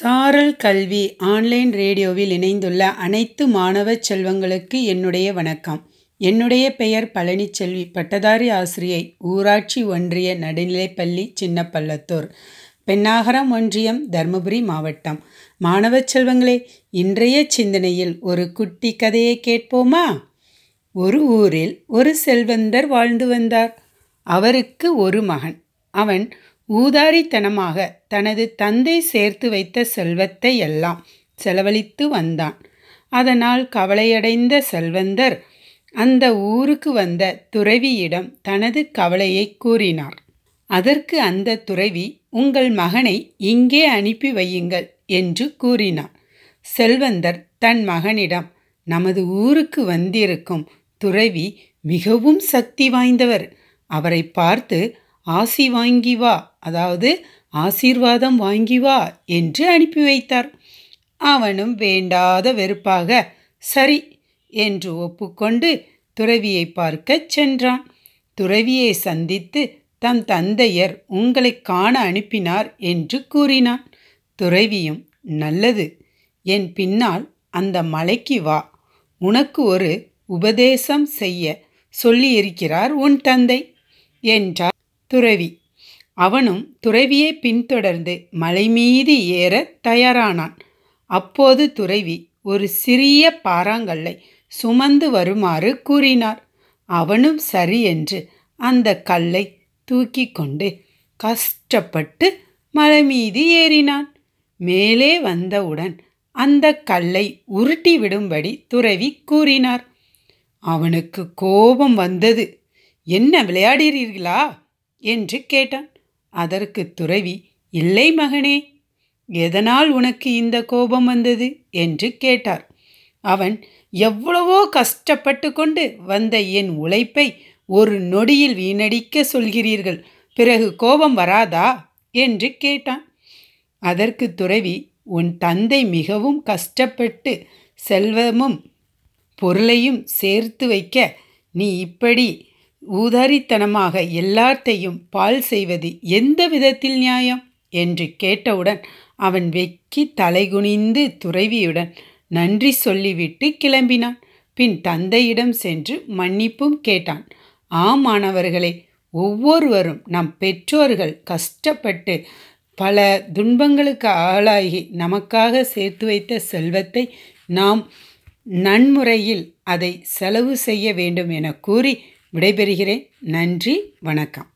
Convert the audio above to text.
சாரல் கல்வி ஆன்லைன் ரேடியோவில் இணைந்துள்ள அனைத்து மாணவ செல்வங்களுக்கு என்னுடைய வணக்கம். என்னுடைய பெயர் பழனிச்செல்வி பட்டதாரி ஆசிரியை ஊராட்சி ஒன்றிய நடுநிலைப்பள்ளி சின்னப்பள்ளத்தூர். பெண்ணாகரம் ஒன்றியம் தருமபுரி மாவட்டம். மாணவ செல்வங்களே இன்றைய சிந்தனையில் ஒரு குட்டி கதையை கேட்போமா? ஒரு ஊரில் ஒரு செல்வந்தர் வாழ்ந்து வந்தார். அவருக்கு ஒரு மகன். அவன் ஊதாரித்தனமாக தனது தந்தை சேர்த்து வைத்த செல்வத்தை எல்லாம் செலவழித்து வந்தான். அதனால் கவலையடைந்த செல்வந்தர் அந்த ஊருக்கு வந்த துறவியிடம் தனது கவலையை கூறினார். அதற்கு அந்த துறவி உங்கள் மகனை இங்கே அனுப்பி வையுங்கள் என்று கூறினார் செல்வந்தர் தன் மகனிடம் நமது ஊருக்கு வந்திருக்கும் துறவி மிகவும் சக்தி வாய்ந்தவர். அவரை பார்த்து ஆசி வாங்கி வா அதாவது ஆசீர்வாதம் வாங்கி வா என்று அனுப்பி வைத்தார். அவனும் வேண்டாத வெறுப்பாக சரி என்று ஒப்புக்கொண்டு துறவியை பார்க்கச் சென்றான். துறவியை சந்தித்து தம் தந்தையர் உங்களை காண அனுப்பினார் என்று கூறினான். துறவியும் நல்லது என் பின்னால் அந்த மலைக்கு வா உனக்கு ஒரு உபதேசம் செய்ய சொல்லியிருக்கிறார் உன் தந்தை என்றார். துறவி. அவனும் துறவியை பின்தொடர்ந்து மலை மீது ஏற தயாரானான். அப்போது துறவி ஒரு சிறிய பாறாங்கல்லை சுமந்து வருமாறு கூறினார். அவனும் சரி என்று அந்த கல்லை தூக்கி கொண்டு கஷ்டப்பட்டு மலை மீது ஏறினான். மேலே வந்தவுடன் அந்த கல்லை உருட்டி விடும்படி துறவி கூறினார். அவனுக்கு கோபம் வந்தது. என்ன விளையாடுகிறீர்களா? என்று கேட்டான். அதற்கு துறவி இல்லை மகனே எதனால் உனக்கு இந்த கோபம் வந்தது? என்று கேட்டார். அவன் எவ்வளவோ கஷ்டப்பட்டு கொண்டு வந்த என் உழைப்பை ஒரு நொடியில் வீணடிக்க சொல்கிறீர்கள். பிறகு கோபம் வராதா? என்று கேட்டான். அதற்கு துறவி உன் தந்தை மிகவும் கஷ்டப்பட்டு செல்வமும் பொருளையும் சேர்த்து வைக்க நீ இப்படி ஊதாரித்தனமாக எல்லாத்தையும் பால் செய்வது எந்த விதத்தில் நியாயம்? என்று கேட்டவுடன் அவன் வெக்கி தலைகுனிந்து துறவியுடன் நன்றி சொல்லிவிட்டு கிளம்பினான். பின் தந்தையிடம் சென்று மன்னிப்பும் கேட்டான். ஆமானவர்களே ஒவ்வொருவரும் நம் பெற்றோர்கள் கஷ்டப்பட்டு பல துன்பங்களுக்கு ஆளாகி நமக்காக சேர்த்து வைத்த செல்வத்தை நாம் நன்முறையில் அதை செலவு செய்ய வேண்டும் என கூறி விடைபெறுகிறேன். நன்றி வணக்கம்.